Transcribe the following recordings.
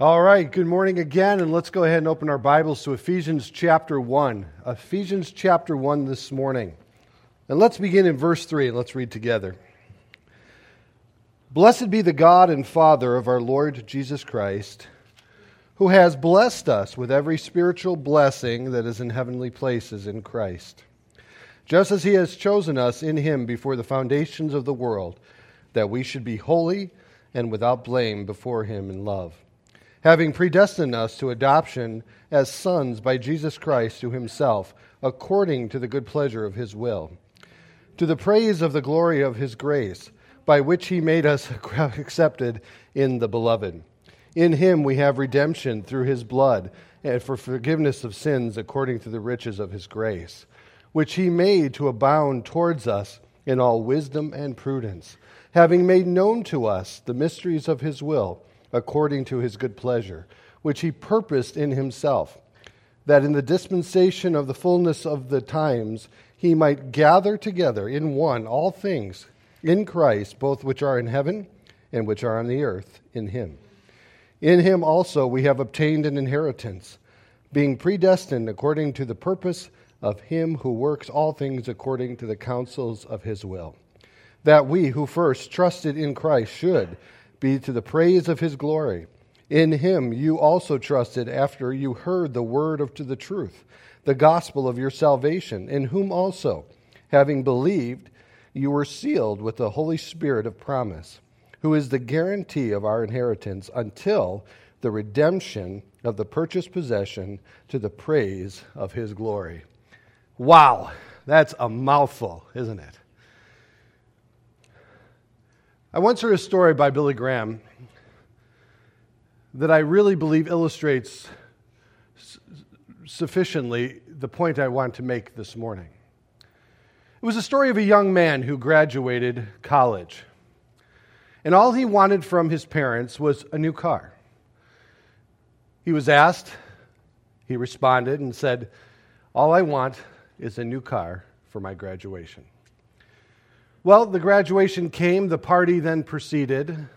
All right, good morning again, and let's go ahead and open our Bibles to Ephesians chapter 1. Ephesians chapter 1 this morning. And let's begin in verse 3, and let's read together. Blessed be the God and Father of our Lord Jesus Christ, who has blessed us with every spiritual blessing that is in heavenly places in Christ, just as he has chosen us in him before the foundations of the world, that we should be holy and without blame before him in love having predestined us to adoption as sons by Jesus Christ to himself, according to the good pleasure of his will, to the praise of the glory of his grace, by which he made us accepted in the beloved. In him we have redemption through his blood, and for forgiveness of sins according to the riches of his grace, which he made to abound towards us in all wisdom and prudence, having made known to us the mysteries of his will according to his good pleasure, which he purposed in himself, that in the dispensation of the fullness of the times he might gather together in one all things in Christ, both which are in heaven and which are on the earth, in him. In him also we have obtained an inheritance, being predestined according to the purpose of him who works all things according to the counsels of his will, that we who first trusted in Christ should be to the praise of his glory. In him you also trusted after you heard the word of to the truth, the gospel of your salvation, in whom also, having believed, you were sealed with the Holy Spirit of promise, who is the guarantee of our inheritance until the redemption of the purchased possession to the praise of his glory. Wow, that's a mouthful, isn't it? I once heard a story by Billy Graham that I really believe illustrates sufficiently the point I want to make this morning. It was a story of a young man who graduated college, and all he wanted from his parents was a new car. He was asked, he responded and said, All I want is a new car for my graduation. Well, the graduation came, the party then proceeded.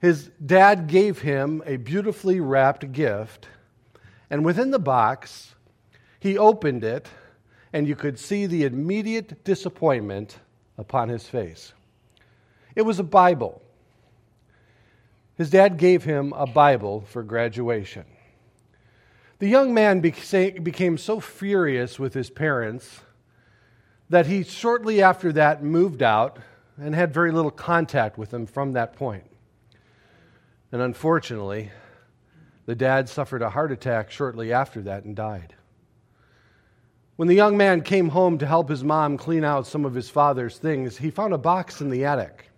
His dad gave him a beautifully wrapped gift, and within the box, he opened it, and you could see the immediate disappointment upon his face. It was a Bible. His dad gave him a Bible for graduation. The young man became so furious with his parents that he shortly after that moved out and had very little contact with him from that point. And unfortunately, the dad suffered a heart attack shortly after that and died. When the young man came home to help his mom clean out some of his father's things, he found a box in the attic.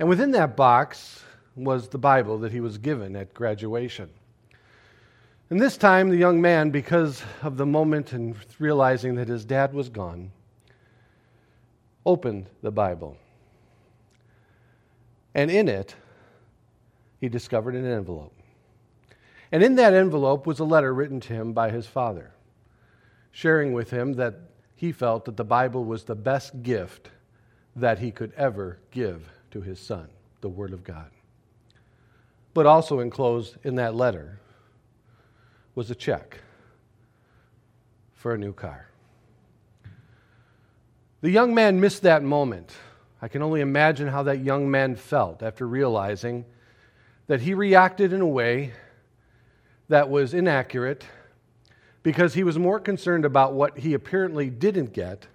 And within that box was the Bible that he was given at graduation. And this time, the young man, because of the moment and realizing that his dad was gone, opened the Bible. And in it, he discovered an envelope. And in that envelope was a letter written to him by his father, sharing with him that he felt that the Bible was the best gift that he could ever give to his son, the Word of God. But also enclosed in that letter was a check for a new car. The young man missed that moment. I can only imagine how that young man felt after realizing that he reacted in a way that was inaccurate because he was more concerned about what he apparently didn't get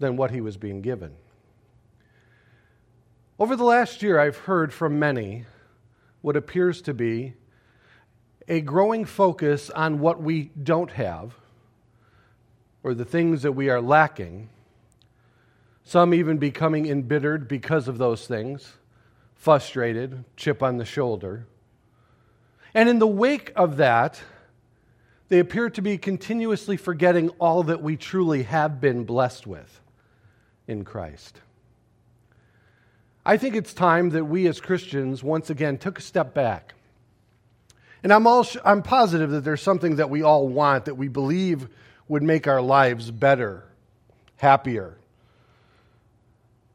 than what he was being given. Over the last year, I've heard from many what appears to be a growing focus on what we don't have or the things that we are lacking some even becoming embittered because of those things, frustrated, chip on the shoulder. And in the wake of that, they appear to be continuously forgetting all that we truly have been blessed with in Christ. I think it's time that we as Christians once again took a step back. And I'm, all, I'm positive that there's something that we all want that we believe would make our lives better, happier,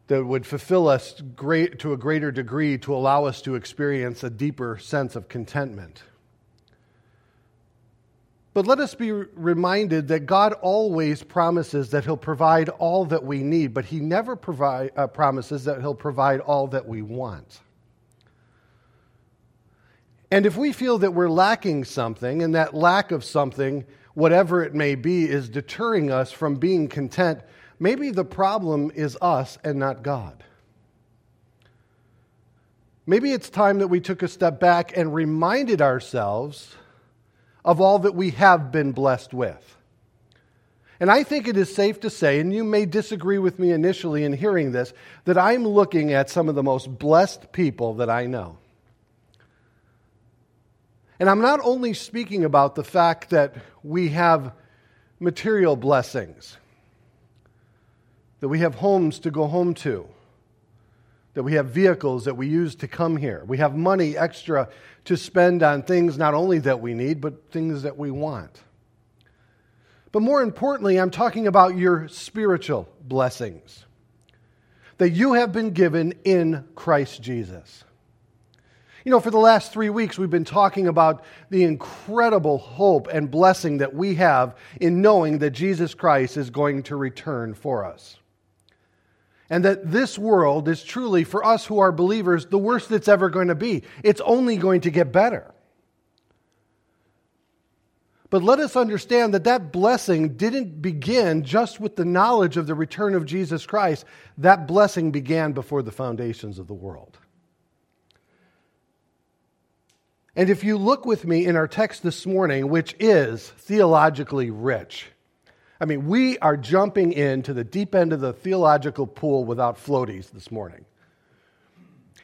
that would fulfill us great, to a greater degree to allow us to experience a deeper sense of contentment. But let us be reminded that God always promises that He'll provide all that we need, but He never provide, uh, promises that He'll provide all that we want. And if we feel that we're lacking something, and that lack of something, whatever it may be, is deterring us from being content, maybe the problem is us and not God. Maybe it's time that we took a step back and reminded ourselves of all that we have been blessed with. And I think it is safe to say, and you may disagree with me initially in hearing this, that I'm looking at some of the most blessed people that I know. And I'm not only speaking about the fact that we have material blessings, that we have homes to go home to, that we have vehicles that we use to come here. We have money extra to spend on things not only that we need, but things that we want. But more importantly, I'm talking about your spiritual blessings that you have been given in Christ Jesus. You know, for the last three weeks, we've been talking about the incredible hope and blessing that we have in knowing that Jesus Christ is going to return for us and that this world is truly, for us who are believers, the worst it's ever going to be. It's only going to get better. But let us understand that that blessing didn't begin just with the knowledge of the return of Jesus Christ. That blessing began before the foundations of the world. And if you look with me in our text this morning, which is theologically rich, I mean, we are jumping into the deep end of the theological pool without floaties this morning.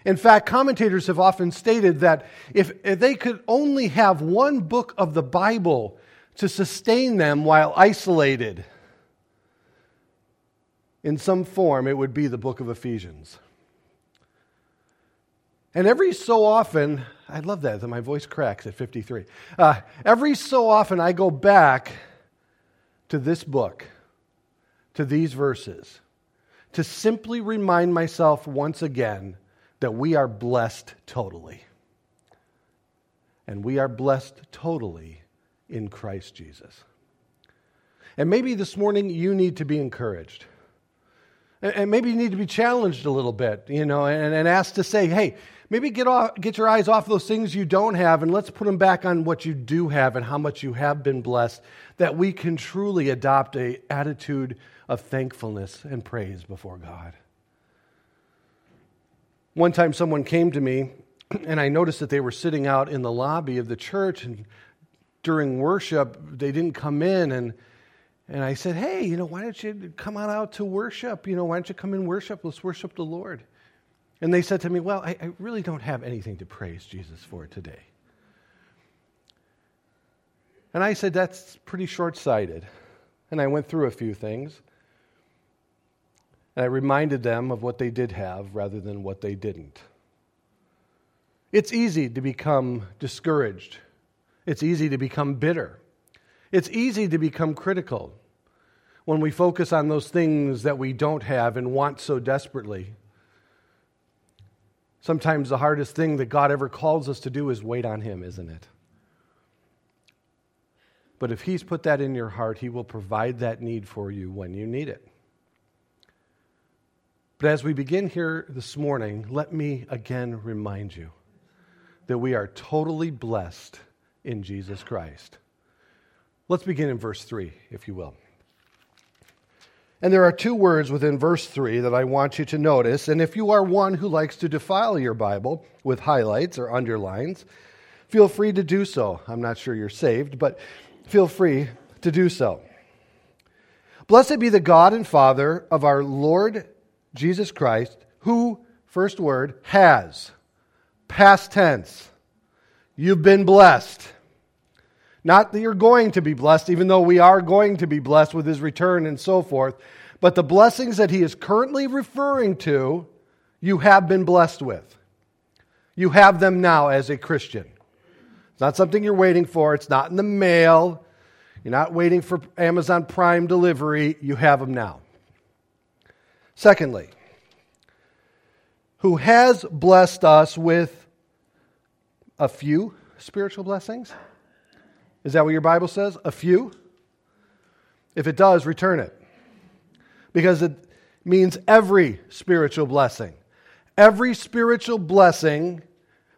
In fact, commentators have often stated that if, if, they could only have one book of the Bible to sustain them while isolated in some form, it would be the book of Ephesians. And every so often, I love that, that my voice cracks at 53. Uh, every so often, I go back to this book, to these verses, to simply remind myself once again that we are blessed totally. And we are blessed totally in Christ Jesus. And maybe this morning you need to be encouraged. And maybe you need to be challenged a little bit, you know, and, and asked to say, hey, maybe get, off, get your eyes off those things you don't have and let's put them back on what you do have and how much you have been blessed, that we can truly adopt a attitude of thankfulness and praise before God. One time someone came to me and I noticed that they were sitting out in the lobby of the church and during worship they didn't come in and and I said, Hey, you know, why don't you come on out to worship? You know, why don't you come and worship? Let's worship the Lord. And they said to me, Well, I, I really don't have anything to praise Jesus for today. And I said, That's pretty short sighted. And I went through a few things. And I reminded them of what they did have rather than what they didn't. It's easy to become discouraged. It's easy to become bitter. It's easy to become critical when we focus on those things that we don't have and want so desperately. Sometimes the hardest thing that God ever calls us to do is wait on Him, isn't it? But if He's put that in your heart, He will provide that need for you when you need it. But as we begin here this morning, let me again remind you that we are totally blessed in Jesus Christ. Let's begin in verse 3, if you will. And there are two words within verse 3 that I want you to notice. And if you are one who likes to defile your Bible with highlights or underlines, feel free to do so. I'm not sure you're saved, but feel free to do so. Blessed be the God and Father of our Lord Jesus Christ, who, first word, has. Past tense. You've been blessed. Not that you're going to be blessed, even though we are going to be blessed with his return and so forth, but the blessings that he is currently referring to, you have been blessed with. You have them now as a Christian. It's not something you're waiting for, it's not in the mail. You're not waiting for Amazon Prime delivery. You have them now. Secondly, who has blessed us with a few spiritual blessings. Is that what your Bible says? A few? If it does, return it. Because it means every spiritual blessing. Every spiritual blessing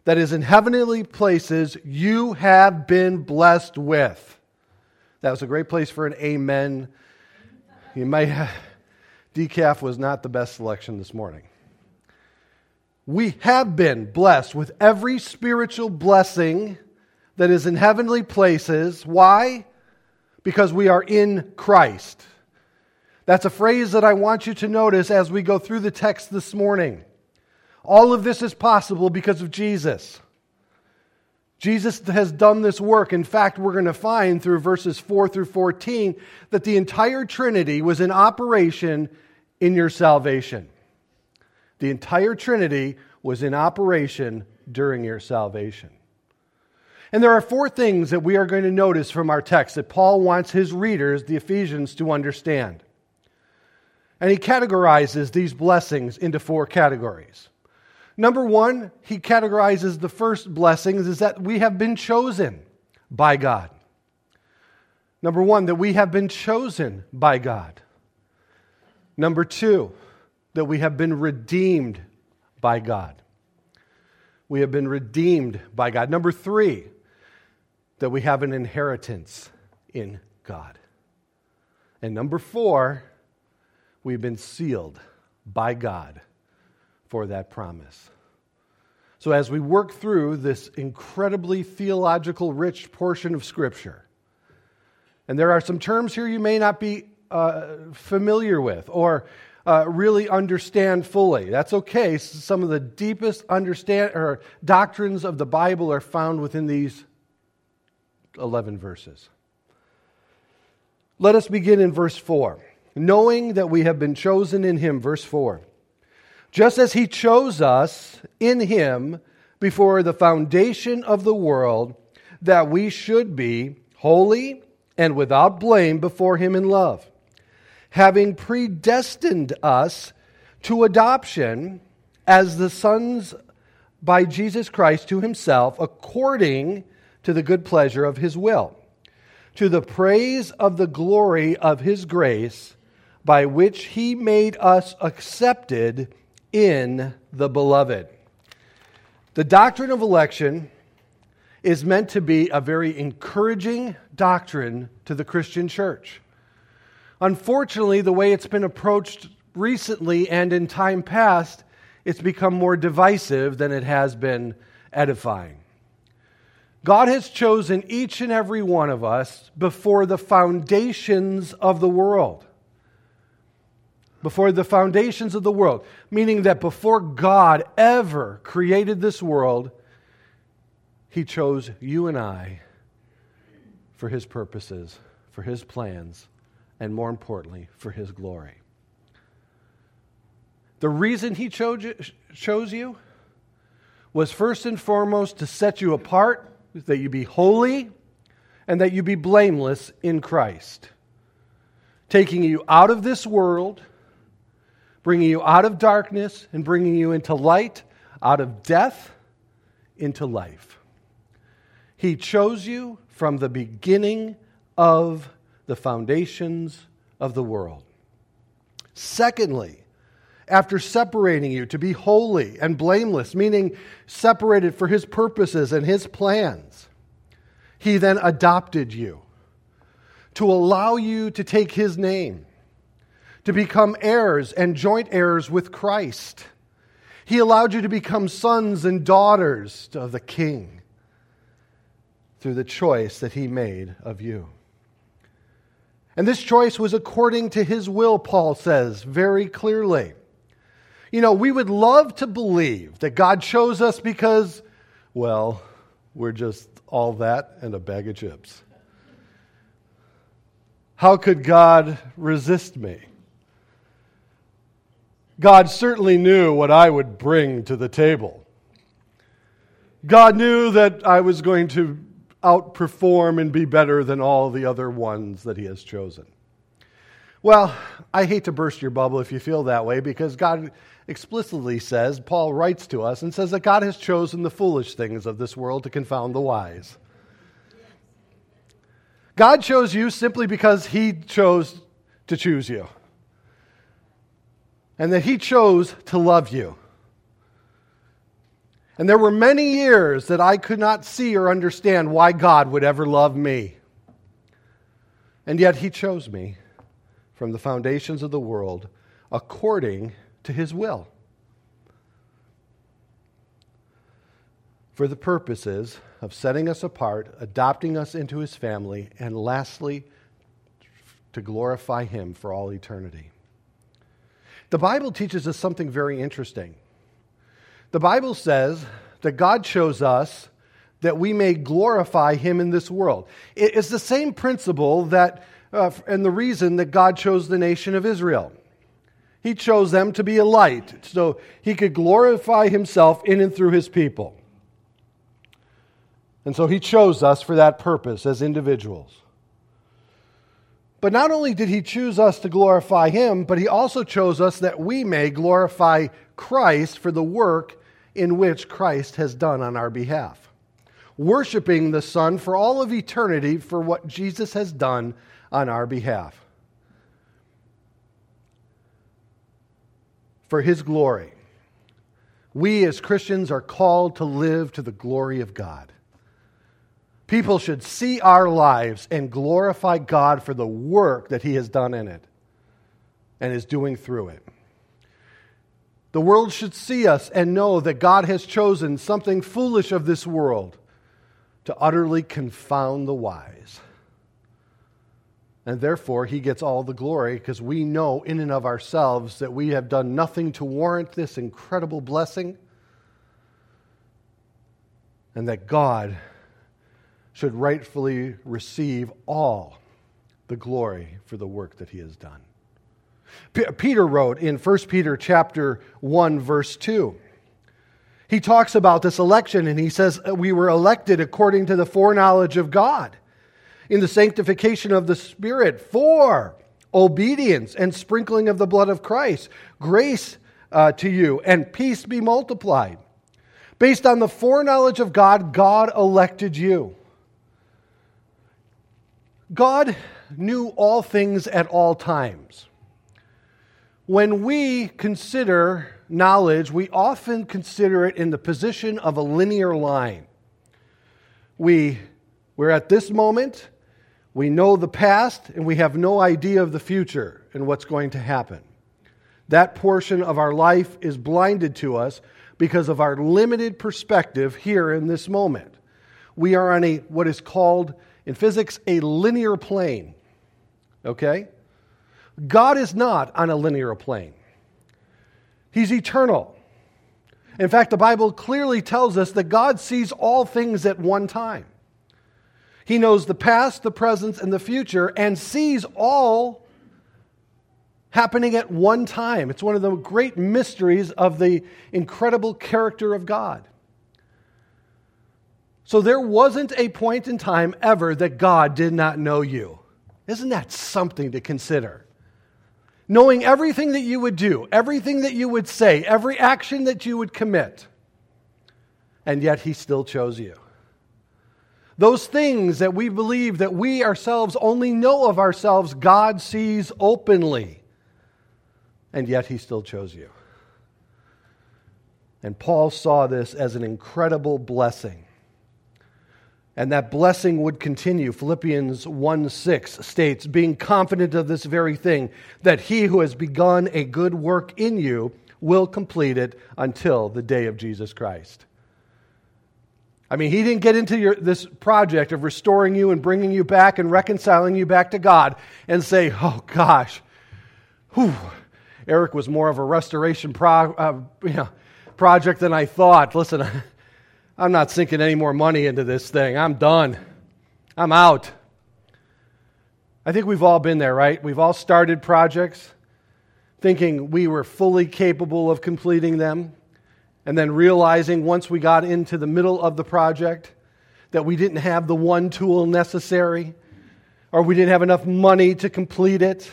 that is in heavenly places, you have been blessed with. That was a great place for an amen. You might have, decaf was not the best selection this morning. We have been blessed with every spiritual blessing that is in heavenly places. Why? Because we are in Christ. That's a phrase that I want you to notice as we go through the text this morning. All of this is possible because of Jesus. Jesus has done this work. In fact, we're going to find through verses 4 through 14 that the entire Trinity was in operation in your salvation. The entire Trinity was in operation during your salvation. And there are four things that we are going to notice from our text that Paul wants his readers, the Ephesians, to understand. And he categorizes these blessings into four categories. Number one, he categorizes the first blessings is that we have been chosen by God. Number one, that we have been chosen by God. Number two, that we have been redeemed by God. We have been redeemed by God. Number three, that we have an inheritance in God. And number four, we've been sealed by God for that promise. So, as we work through this incredibly theological rich portion of Scripture, and there are some terms here you may not be uh, familiar with or uh, really understand fully. That's okay. Some of the deepest understand or doctrines of the Bible are found within these 11 verses. Let us begin in verse 4. Knowing that we have been chosen in him, verse 4. Just as he chose us in him before the foundation of the world, that we should be holy and without blame before him in love having predestined us to adoption as the sons by Jesus Christ to himself, according to the good pleasure of his will, to the praise of the glory of his grace, by which he made us accepted in the beloved. The doctrine of election is meant to be a very encouraging doctrine to the Christian church. Unfortunately, the way it's been approached recently and in time past, it's become more divisive than it has been edifying. God has chosen each and every one of us before the foundations of the world. Before the foundations of the world, meaning that before God ever created this world, He chose you and I for His purposes, for His plans, and more importantly, for His glory. The reason He chose you, was first and foremost to set you apart, that you be holy, and that you be blameless in Christ, taking you out of this world, bringing you out of darkness, and bringing you into light, out of death into life. He chose you from the beginning of the foundations of the world. Secondly, after separating you to be holy and blameless, meaning separated for his purposes and his plans, he then adopted you to allow you to take his name, to become heirs and joint heirs with Christ. He allowed you to become sons and daughters of the King through the choice that he made of you. And this choice was according to his will, Paul says very clearly. You know, we would love to believe that God chose us because, well, we're just all that and a bag of chips. How could God resist me? God certainly knew what I would bring to the table. God knew that I was going to outperform and be better than all the other ones that He has chosen. Well, I hate to burst your bubble if you feel that way because God explicitly says, Paul writes to us and says that God has chosen the foolish things of this world to confound the wise. God chose you simply because He chose to choose you. And that He chose to love you. And there were many years that I could not see or understand why God would ever love me. And yet He chose me from the foundations of the world according to His will. For the purposes of setting us apart, adopting us into His family, and lastly, to glorify Him for all eternity. The Bible teaches us something very interesting. The Bible says that God chose us that we may glorify him in this world. It's the same principle that, uh, and the reason that God chose the nation of Israel. He chose them to be a light so he could glorify himself in and through his people. And so he chose us for that purpose as individuals. But not only did he choose us to glorify him, but he also chose us that we may glorify Christ for the work in which Christ has done on our behalf. Worshiping the Son for all of eternity for what Jesus has done on our behalf. For his glory. We as Christians are called to live to the glory of God. People should see our lives and glorify God for the work that he has done in it and is doing through it. The world should see us and know that God has chosen something foolish of this world to utterly confound the wise. And therefore, he gets all the glory because we know in and of ourselves that we have done nothing to warrant this incredible blessing, and that God should rightfully receive all the glory for the work that he has done. P- Peter wrote in 1 Peter chapter 1 verse 2. He talks about this election and he says we were elected according to the foreknowledge of God in the sanctification of the Spirit for obedience and sprinkling of the blood of Christ. Grace uh, to you and peace be multiplied. Based on the foreknowledge of God, God elected you. God knew all things at all times. When we consider knowledge, we often consider it in the position of a linear line. We, we're at this moment, we know the past, and we have no idea of the future and what's going to happen. That portion of our life is blinded to us because of our limited perspective here in this moment. We are on a what is called in physics a linear plane. Okay? God is not on a linear plane, He's eternal. In fact, the Bible clearly tells us that God sees all things at one time. He knows the past, the present, and the future, and sees all happening at one time. It's one of the great mysteries of the incredible character of God. So there wasn't a point in time ever that God did not know you. Isn't that something to consider? knowing everything that you would do, everything that you would say, every action that you would commit, and yet He still chose you. Those things that we believe that we ourselves only know of ourselves, God sees openly, and yet He still chose you. And Paul saw this as an incredible blessing and that blessing would continue. Philippians 1 6 states, being confident of this very thing, that he who has begun a good work in you will complete it until the day of Jesus Christ. I mean, he didn't get into your, this project of restoring you and bringing you back and reconciling you back to God and say, oh gosh, whew, Eric was more of a restoration pro, uh, you know, project than I thought. Listen, I'm not sinking any more money into this thing. I'm done. I'm out. I think we've all been there, right? We've all started projects thinking we were fully capable of completing them, and then realizing once we got into the middle of the project that we didn't have the one tool necessary, or we didn't have enough money to complete it.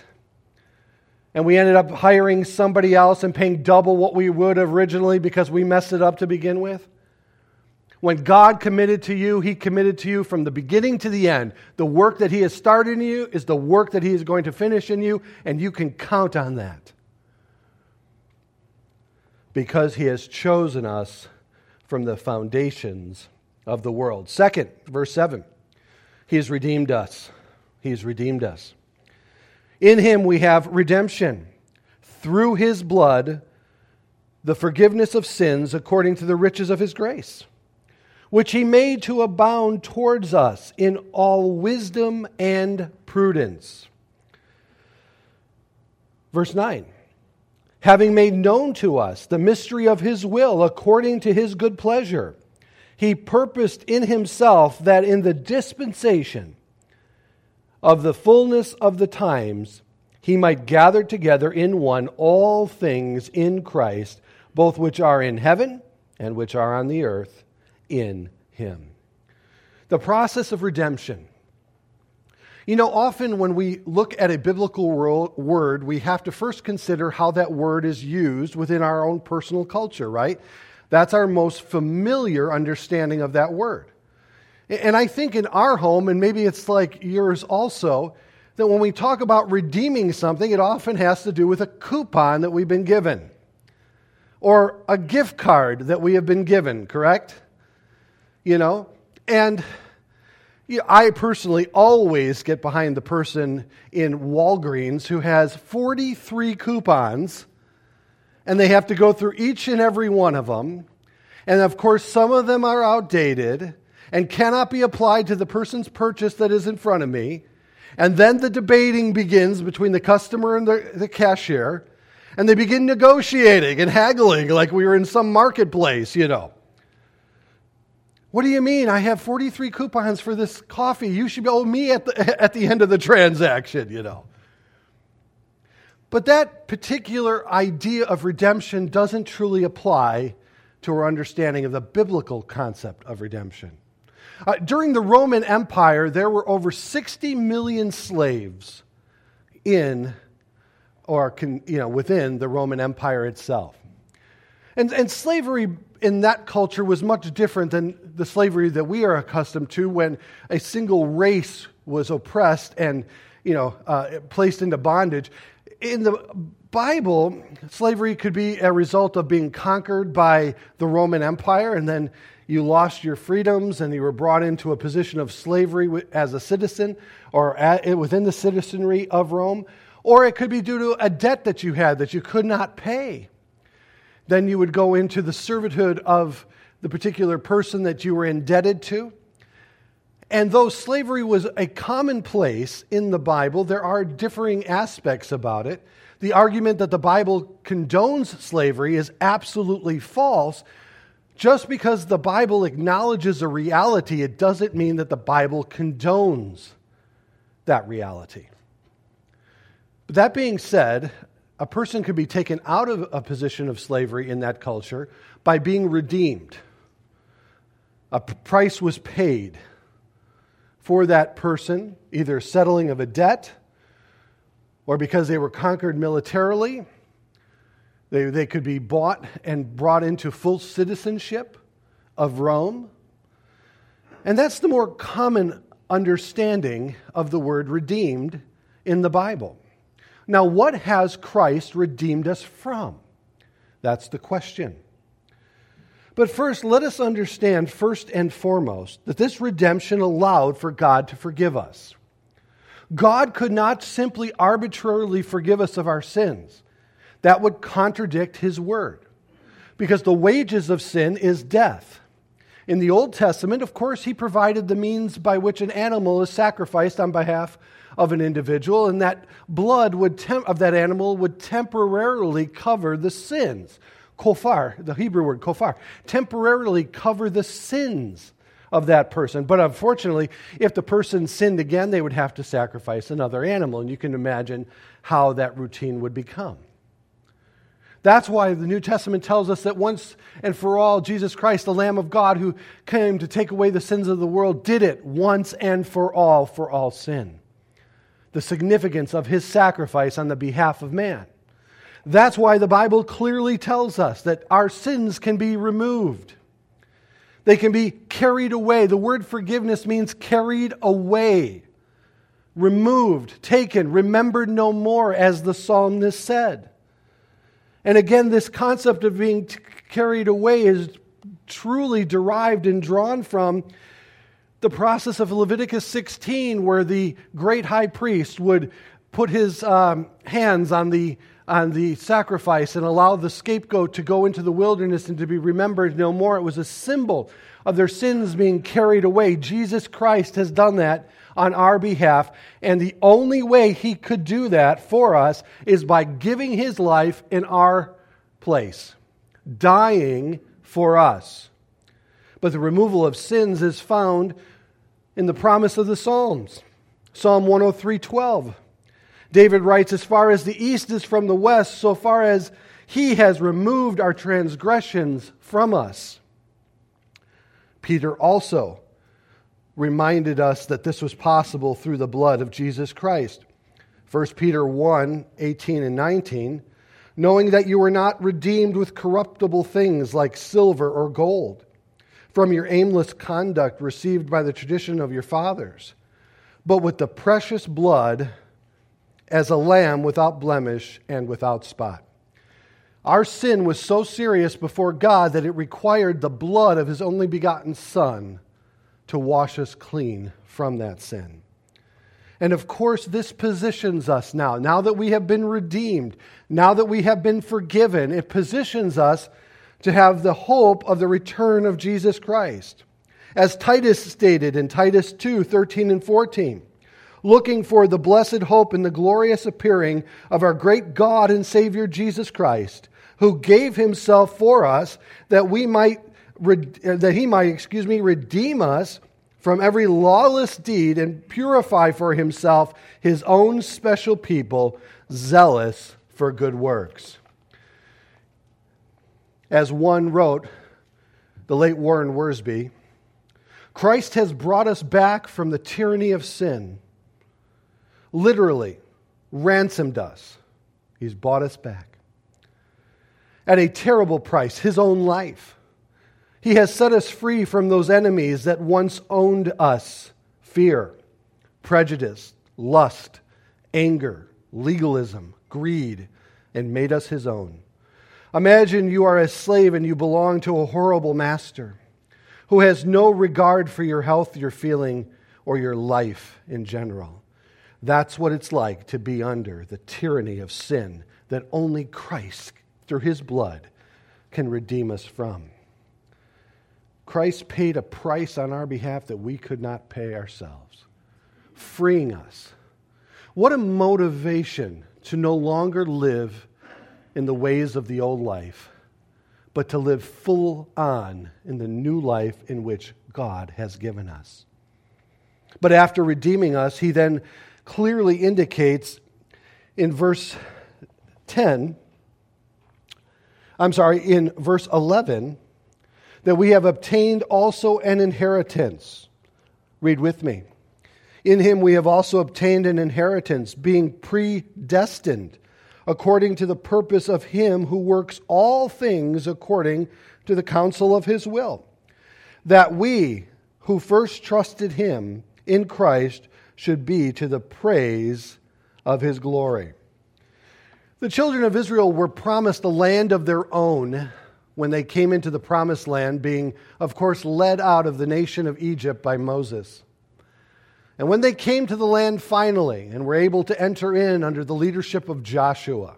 and we ended up hiring somebody else and paying double what we would originally because we messed it up to begin with? When God committed to you, He committed to you from the beginning to the end. The work that He has started in you is the work that He is going to finish in you, and you can count on that. Because He has chosen us from the foundations of the world. Second, verse 7 He has redeemed us. He has redeemed us. In Him we have redemption through His blood, the forgiveness of sins according to the riches of His grace which he made to abound towards us in all wisdom and prudence. Verse 9 Having made known to us the mystery of his will according to his good pleasure, he purposed in himself that in the dispensation of the fullness of the times, he might gather together in one all things in Christ, both which are in heaven and which are on the earth in him. The process of redemption. You know, often when we look at a biblical word, we have to first consider how that word is used within our own personal culture, right? That's our most familiar understanding of that word. And I think in our home, and maybe it's like yours also, that when we talk about redeeming something, it often has to do with a coupon that we've been given or a gift card that we have been given, correct? you know? And you know, I personally always get behind the person in Walgreens who has 43 coupons and they have to go through each and every one of them. And of course, some of them are outdated and cannot be applied to the person's purchase that is in front of me. And then the debating begins between the customer and the, the cashier. And they begin negotiating and haggling like we were in some marketplace, you know. What do you mean? I have 43 coupons for this coffee. You should owe me at the, at the end of the transaction, you know. But that particular idea of redemption doesn't truly apply to our understanding of the biblical concept of redemption. Uh, during the Roman Empire, there were over 60 million slaves in or you know, within the Roman Empire itself. And, and slavery in that culture was much different than the slavery that we are accustomed to when a single race was oppressed and you know, uh, placed into bondage. In the Bible, slavery could be a result of being conquered by the Roman Empire, and then you lost your freedoms and you were brought into a position of slavery as a citizen or within the citizenry of Rome. Or it could be due to a debt that you had that you could not pay then you would go into the servitude of the particular person that you were indebted to. And though slavery was a commonplace in the Bible, there are differing aspects about it. The argument that the Bible condones slavery is absolutely false. Just because the Bible acknowledges a reality, it doesn't mean that the Bible condones that reality. But that being said, a person could be taken out of a position of slavery in that culture by being redeemed. A price was paid for that person, either settling of a debt or because they were conquered militarily. They, they could be bought and brought into full citizenship of Rome. And that's the more common understanding of the word redeemed in the Bible. Now, what has Christ redeemed us from? That's the question. But first, let us understand, first and foremost, that this redemption allowed for God to forgive us. God could not simply arbitrarily forgive us of our sins. That would contradict his word. Because the wages of sin is death. In the Old Testament, of course, he provided the means by which an animal is sacrificed on behalf of an individual, and that blood would tem- of that animal would temporarily cover the sins. Kofar, the Hebrew word kofar, temporarily cover the sins of that person. But unfortunately, if the person sinned again, they would have to sacrifice another animal, and you can imagine how that routine would become. That's why the New Testament tells us that once and for all, Jesus Christ, the Lamb of God who came to take away the sins of the world, did it once and for all for all sin. the significance of his sacrifice on the behalf of man. That's why the Bible clearly tells us that our sins can be removed. They can be carried away. The word forgiveness means carried away, removed, taken, remembered no more, as the psalmist said. And again, this concept of being t- carried away is truly derived and drawn from the process of Leviticus 16, where the great high priest would put his um, hands on the, on the sacrifice and allow the scapegoat to go into the wilderness and to be remembered no more. It was a symbol of their sins being carried away. Jesus Christ has done that on our behalf, and the only way he could do that for us is by giving his life in our place, dying for us. But the removal of sins is found in the promise of the Psalms. Psalm 103:12. David writes, As far as the east is from the west, so far as he has removed our transgressions from us. Peter also reminded us that this was possible through the blood of Jesus Christ. 1 Peter 1 18 and 19 knowing that you were not redeemed with corruptible things like silver or gold from your aimless conduct received by the tradition of your fathers, but with the precious blood as a lamb without blemish and without spot. Our sin was so serious before God that it required the blood of his only begotten Son to wash us clean from that sin. And of course, this positions us now. Now that we have been redeemed, now that we have been forgiven, it positions us to have the hope of the return of Jesus Christ. As Titus stated in Titus 2 13 and 14, looking for the blessed hope and the glorious appearing of our great God and Savior Jesus Christ, who gave himself for us that we might Uh, that he might excuse me redeem us from every lawless deed and purify for himself his own special people, zealous for good works. As one wrote, the late Warren Wiersbe, Christ has brought us back from the tyranny of sin. Literally, ransomed us. He's bought us back. At a terrible price, his own life. He has set us free from those enemies that once owned us fear, prejudice, lust, anger, legalism, greed, and made us his own. Imagine you are a slave and you belong to a horrible master who has no regard for your health, your feeling, or your life in general. That's what it's like to be under the tyranny of sin that only Christ, through his blood, can redeem us from. Christ paid a price on our behalf that we could not pay ourselves, freeing us. What a motivation to no longer live in the ways of the old life, but to live full on in the new life in which God has given us. But after redeeming us, he then clearly indicates in verse 10, I'm sorry, in verse 11, that we have obtained also an inheritance. Read with me. In him we have also obtained an inheritance, being predestined according to the purpose of him who works all things according to the counsel of his will, that we who first trusted him in Christ should be to the praise of his glory. The children of Israel were promised a land of their own when they came into the promised land, being, of course, led out of the nation of Egypt by Moses. And when they came to the land finally and were able to enter in under the leadership of Joshua,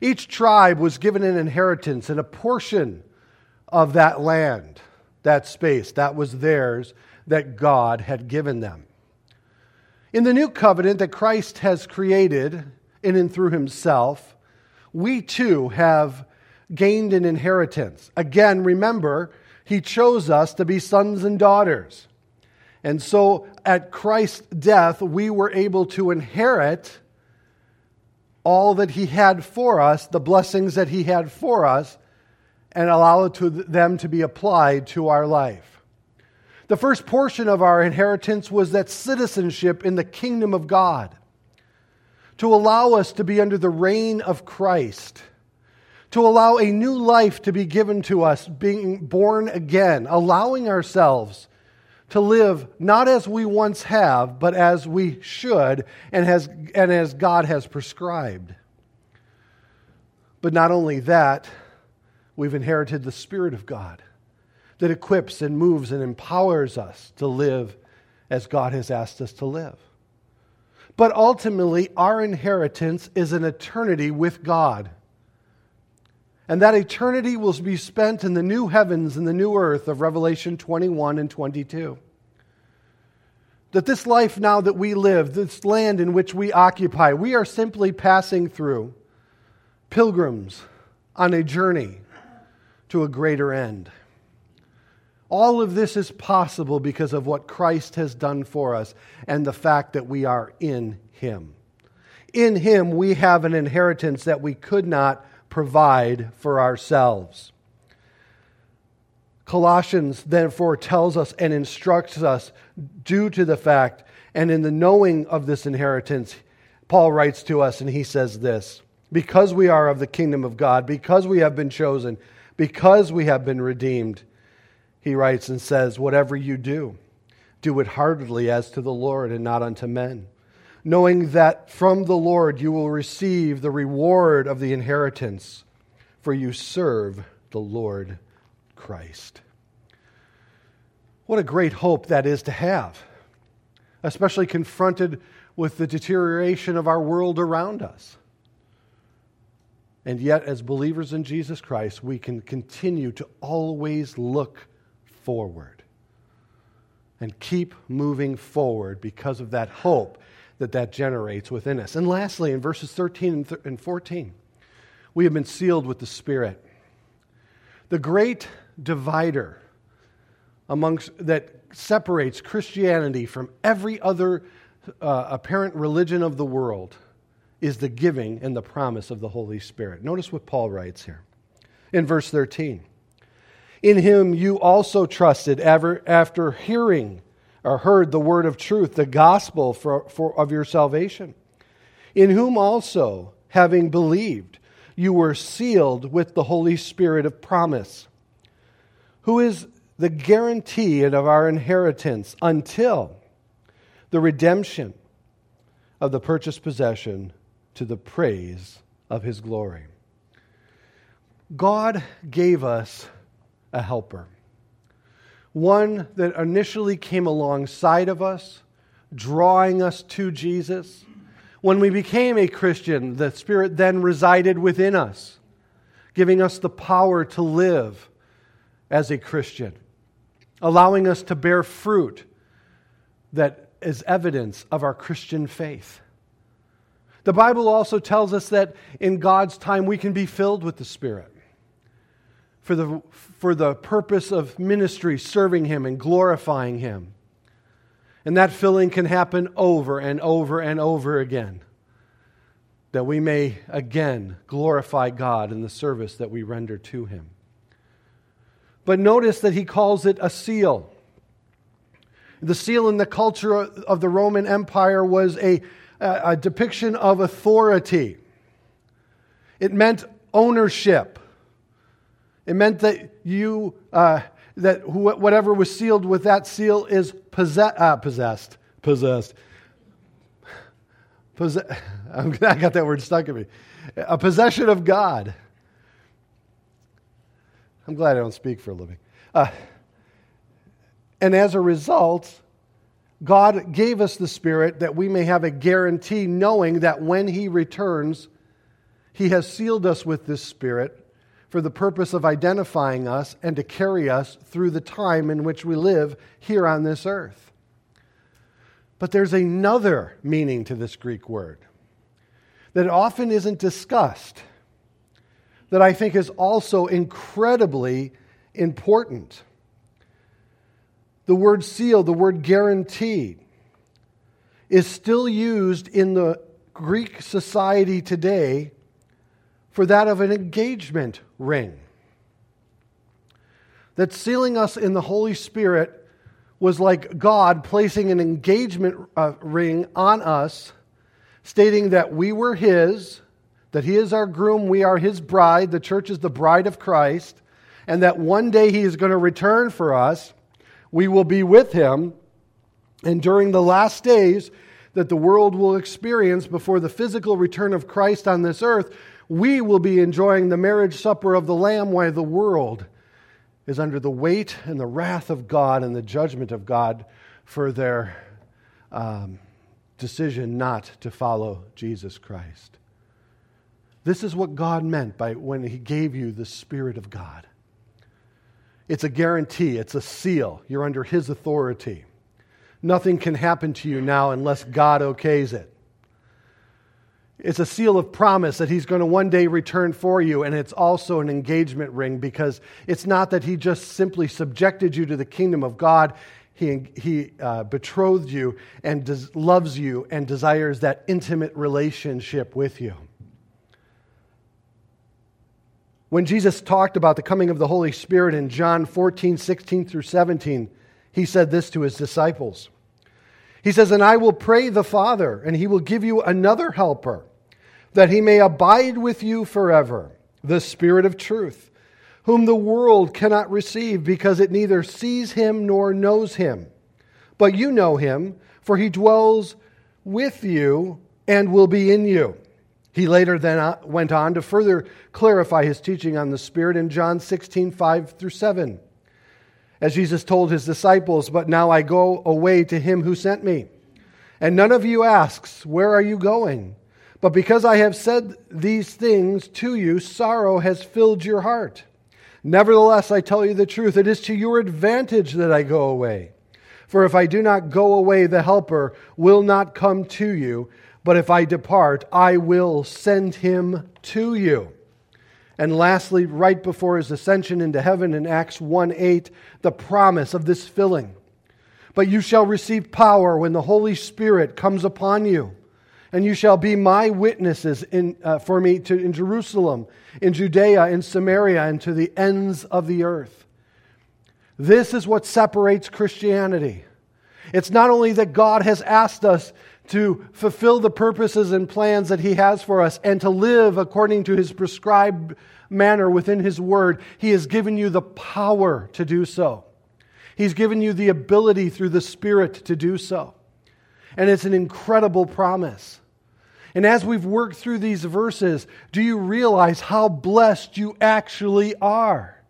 each tribe was given an inheritance and a portion of that land, that space, that was theirs, that God had given them. In the new covenant that Christ has created in and through himself, we too have gained an inheritance. Again, remember, he chose us to be sons and daughters. And so at Christ's death, we were able to inherit all that he had for us, the blessings that he had for us, and allow to them to be applied to our life. The first portion of our inheritance was that citizenship in the kingdom of God. to allow us to be under the reign of Christ, to allow a new life to be given to us, being born again, allowing ourselves to live not as we once have, but as we should and, has, and as God has prescribed. But not only that, we've inherited the Spirit of God that equips and moves and empowers us to live as God has asked us to live. But ultimately, our inheritance is an eternity with God. And that eternity will be spent in the new heavens and the new earth of Revelation 21 and 22. That this life now that we live, this land in which we occupy, we are simply passing through pilgrims on a journey to a greater end. All of this is possible because of what Christ has done for us and the fact that we are in Him. In Him, we have an inheritance that we could not provide for ourselves. Colossians, therefore, tells us and instructs us due to the fact and in the knowing of this inheritance. Paul writes to us and he says this Because we are of the kingdom of God, because we have been chosen, because we have been redeemed he writes and says, Whatever you do, do it heartily as to the Lord and not unto men, knowing that from the Lord you will receive the reward of the inheritance, for you serve the Lord Christ. What a great hope that is to have, especially confronted with the deterioration of our world around us. And yet, as believers in Jesus Christ, we can continue to always look forward and keep moving forward because of that hope that that generates within us. And lastly, in verses 13 and 14, we have been sealed with the Spirit. The great divider amongst that separates Christianity from every other uh, apparent religion of the world is the giving and the promise of the Holy Spirit. Notice what Paul writes here in verse 13. In him you also trusted after hearing or heard the word of truth, the gospel for, for, of your salvation. In whom also, having believed, you were sealed with the Holy Spirit of promise, who is the guarantee of our inheritance until the redemption of the purchased possession to the praise of his glory. God gave us a helper. One that initially came alongside of us, drawing us to Jesus. When we became a Christian, the Spirit then resided within us, giving us the power to live as a Christian, allowing us to bear fruit that is evidence of our Christian faith. The Bible also tells us that in God's time we can be filled with the Spirit for the, for the purpose of ministry, serving Him and glorifying Him. And that filling can happen over and over and over again, that we may again glorify God in the service that we render to Him. But notice that He calls it a seal. The seal in the culture of the Roman Empire was a, a depiction of authority. It meant ownership. It meant that you, uh, that wh- whatever was sealed with that seal is possess- uh, possessed. Possessed. Possess- I got that word stuck in me. A possession of God. I'm glad I don't speak for a living. Uh, and as a result, God gave us the Spirit that we may have a guarantee knowing that when He returns, He has sealed us with this Spirit for the purpose of identifying us and to carry us through the time in which we live here on this earth. But there's another meaning to this Greek word that often isn't discussed, that I think is also incredibly important. The word seal, the word guarantee, is still used in the Greek society today for that of an engagement ring. That sealing us in the Holy Spirit was like God placing an engagement uh, ring on us stating that we were His, that He is our groom, we are His bride, the church is the bride of Christ, and that one day He is going to return for us. We will be with Him, and during the last days that the world will experience before the physical return of Christ on this earth, we will be enjoying the marriage supper of the Lamb while the world is under the weight and the wrath of God and the judgment of God for their um, decision not to follow Jesus Christ. This is what God meant by when He gave you the Spirit of God. It's a guarantee, it's a seal. You're under His authority. Nothing can happen to you now unless God okays it. It's a seal of promise that he's going to one day return for you, and it's also an engagement ring because it's not that he just simply subjected you to the kingdom of God. He, he uh, betrothed you and des- loves you and desires that intimate relationship with you. When Jesus talked about the coming of the Holy Spirit in John 14, 16 through 17, he said this to his disciples he says, And I will pray the Father, and he will give you another helper, that he may abide with you forever, the Spirit of truth, whom the world cannot receive, because it neither sees him nor knows him. But you know him, for he dwells with you and will be in you. He later then uh, went on to further clarify his teaching on the Spirit in John 16, 5 through 7 as Jesus told his disciples, But now I go away to him who sent me. And none of you asks, Where are you going? But because I have said these things to you, sorrow has filled your heart. Nevertheless, I tell you the truth, it is to your advantage that I go away. For if I do not go away, the Helper will not come to you. But if I depart, I will send him to you. And lastly, right before his ascension into heaven in Acts 1 8, the promise of this filling. But you shall receive power when the Holy Spirit comes upon you. And you shall be my witnesses in, uh, for me to, in Jerusalem, in Judea, in Samaria, and to the ends of the earth. This is what separates Christianity. It's not only that God has asked us to fulfill the purposes and plans that He has for us and to live according to His prescribed manner within His Word, He has given you the power to do so. He's given you the ability through the Spirit to do so. And it's an incredible promise. And as we've worked through these verses, do you realize how blessed you actually are?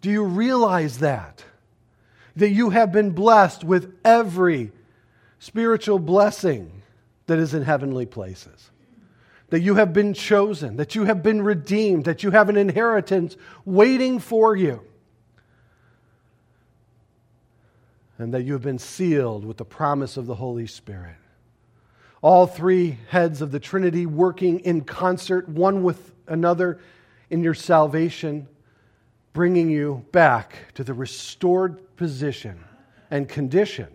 Do you realize that? That you have been blessed with every spiritual blessing that is in heavenly places. That you have been chosen, that you have been redeemed, that you have an inheritance waiting for you, and that you have been sealed with the promise of the Holy Spirit. All three heads of the Trinity working in concert, one with another, in your salvation, bringing you back to the restored position and condition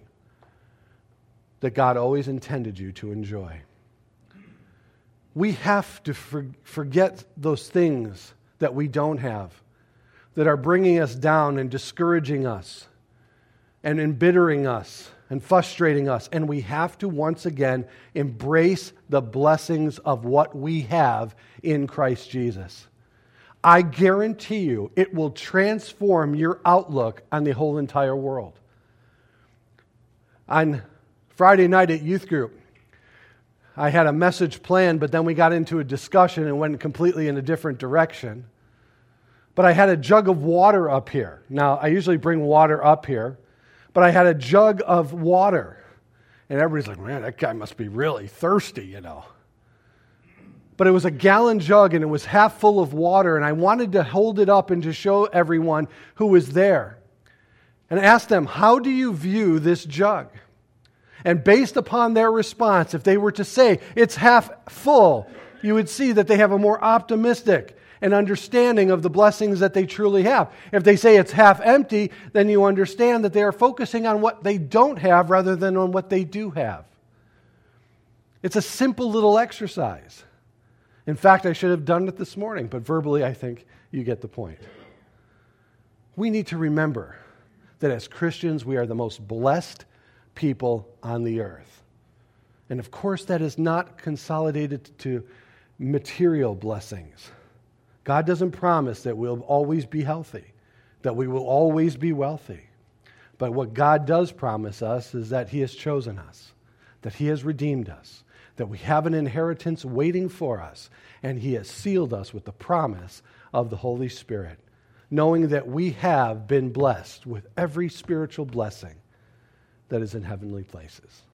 that God always intended you to enjoy. We have to for, forget those things that we don't have, that are bringing us down and discouraging us and embittering us and frustrating us. And we have to once again embrace the blessings of what we have in Christ Jesus. I guarantee you it will transform your outlook on the whole entire world. On Friday night at youth group, I had a message planned, but then we got into a discussion and went completely in a different direction. But I had a jug of water up here. Now, I usually bring water up here, but I had a jug of water. And everybody's like, man, that guy must be really thirsty, you know. But it was a gallon jug and it was half full of water, and I wanted to hold it up and to show everyone who was there and ask them, How do you view this jug? And based upon their response, if they were to say it's half full, you would see that they have a more optimistic and understanding of the blessings that they truly have. If they say it's half empty, then you understand that they are focusing on what they don't have rather than on what they do have. It's a simple little exercise. In fact, I should have done it this morning, but verbally, I think you get the point. We need to remember that as Christians, we are the most blessed people on the earth. And of course, that is not consolidated to material blessings. God doesn't promise that we'll always be healthy, that we will always be wealthy. But what God does promise us is that He has chosen us, that He has redeemed us, that we have an inheritance waiting for us, and He has sealed us with the promise of the Holy Spirit, knowing that we have been blessed with every spiritual blessing that is in heavenly places.